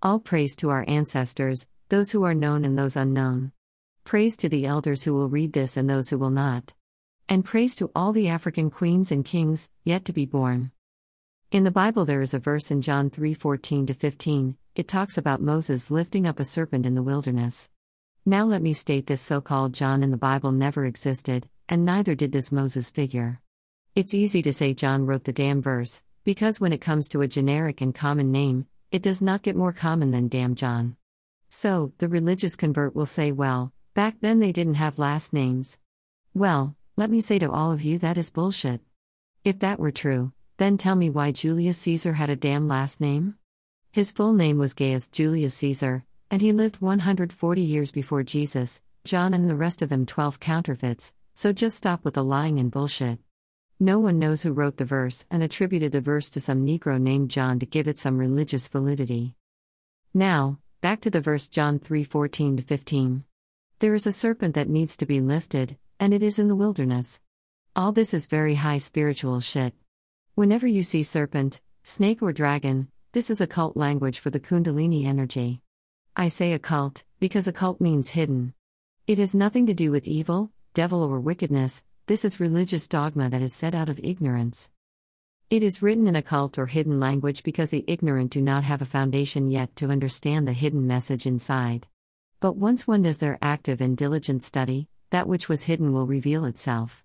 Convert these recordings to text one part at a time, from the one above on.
All praise to our ancestors, those who are known and those unknown. Praise to the elders who will read this and those who will not. And praise to all the African queens and kings yet to be born. In the Bible there is a verse in John 3:14 to 15. It talks about Moses lifting up a serpent in the wilderness. Now let me state this so-called John in the Bible never existed, and neither did this Moses figure. It's easy to say John wrote the damn verse, because when it comes to a generic and common name, it does not get more common than damn John. So, the religious convert will say, well, back then they didn't have last names. Well, let me say to all of you that is bullshit. If that were true, then tell me why Julius Caesar had a damn last name? His full name was Gaius Julius Caesar, and he lived 140 years before Jesus, John and the rest of them 12 counterfeits, so just stop with the lying and bullshit. No one knows who wrote the verse and attributed the verse to some Negro named John to give it some religious validity. Now, back to the verse John 3:14 15. There is a serpent that needs to be lifted, and it is in the wilderness. All this is very high spiritual shit. Whenever you see serpent, snake or dragon, this is occult language for the kundalini energy. I say occult because occult means hidden. It has nothing to do with evil, devil or wickedness, this is religious dogma that is set out of ignorance. It is written in occult or hidden language because the ignorant do not have a foundation yet to understand the hidden message inside. But once one does their active and diligent study, that which was hidden will reveal itself.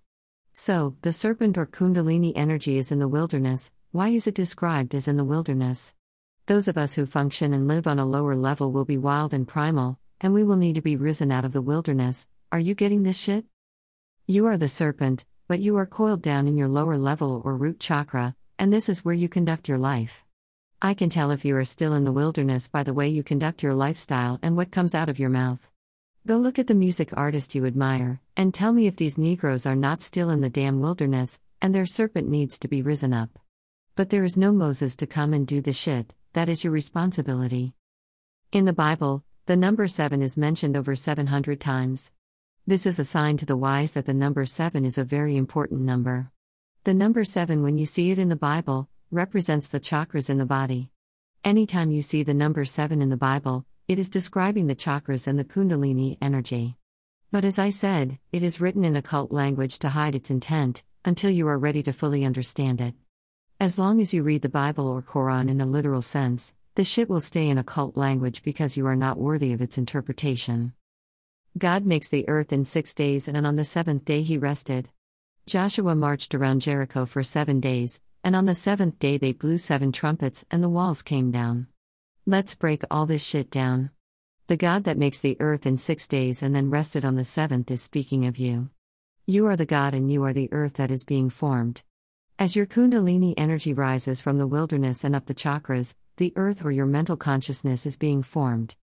So, the serpent or Kundalini energy is in the wilderness. Why is it described as in the wilderness? Those of us who function and live on a lower level will be wild and primal, and we will need to be risen out of the wilderness. Are you getting this shit? You are the serpent, but you are coiled down in your lower level or root chakra, and this is where you conduct your life. I can tell if you are still in the wilderness by the way you conduct your lifestyle and what comes out of your mouth. Go look at the music artist you admire, and tell me if these Negroes are not still in the damn wilderness, and their serpent needs to be risen up. But there is no Moses to come and do the shit, that is your responsibility. In the Bible, the number 7 is mentioned over 700 times. This is a sign to the wise that the number 7 is a very important number. The number 7, when you see it in the Bible, represents the chakras in the body. Anytime you see the number 7 in the Bible, it is describing the chakras and the Kundalini energy. But as I said, it is written in occult language to hide its intent, until you are ready to fully understand it. As long as you read the Bible or Quran in a literal sense, the shit will stay in occult language because you are not worthy of its interpretation. God makes the earth in six days, and on the seventh day he rested. Joshua marched around Jericho for seven days, and on the seventh day they blew seven trumpets, and the walls came down. Let's break all this shit down. The God that makes the earth in six days and then rested on the seventh is speaking of you. You are the God and you are the earth that is being formed. As your Kundalini energy rises from the wilderness and up the chakras, the earth or your mental consciousness is being formed.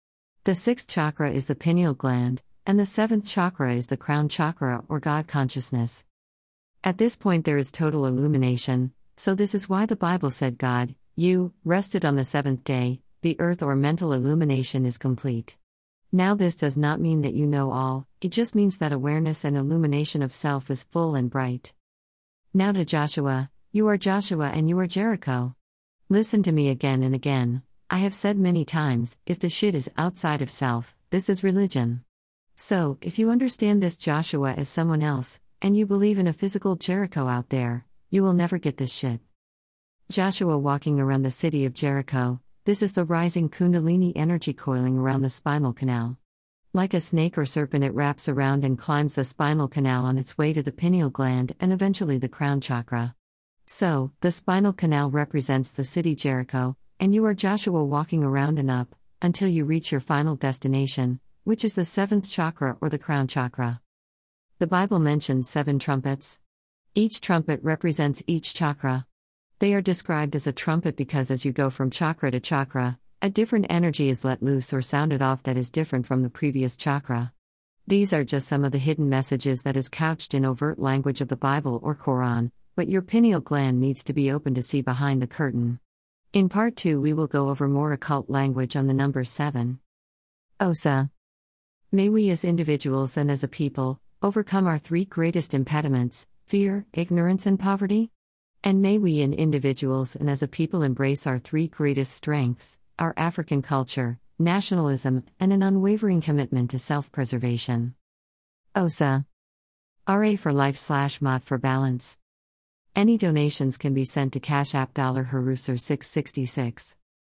The sixth chakra is the pineal gland, and the seventh chakra is the crown chakra or God consciousness. At this point, there is total illumination, so this is why the Bible said God, you, rested on the seventh day, the earth or mental illumination is complete. Now, this does not mean that you know all, it just means that awareness and illumination of self is full and bright. Now to Joshua, you are Joshua and you are Jericho. Listen to me again and again. I have said many times if the shit is outside of self, this is religion. So, if you understand this Joshua as someone else, and you believe in a physical Jericho out there, you will never get this shit. Joshua walking around the city of Jericho, this is the rising Kundalini energy coiling around the spinal canal. Like a snake or serpent, it wraps around and climbs the spinal canal on its way to the pineal gland and eventually the crown chakra. So, the spinal canal represents the city Jericho, and you are Joshua walking around and up until you reach your final destination, which is the seventh chakra or the crown chakra. The Bible mentions seven trumpets. Each trumpet represents each chakra. They are described as a trumpet because as you go from chakra to chakra, a different energy is let loose or sounded off that is different from the previous chakra. These are just some of the hidden messages that is couched in overt language of the Bible or Quran, but your pineal gland needs to be open to see behind the curtain. In part 2, we will go over more occult language on the number 7. Osa. May we as individuals and as a people overcome our three greatest impediments fear, ignorance, and poverty? And may we, in individuals and as a people, embrace our three greatest strengths our African culture, nationalism, and an unwavering commitment to self preservation. OSA RA for Life slash M O T for Balance. Any donations can be sent to Cash App Dollar Harusser 666.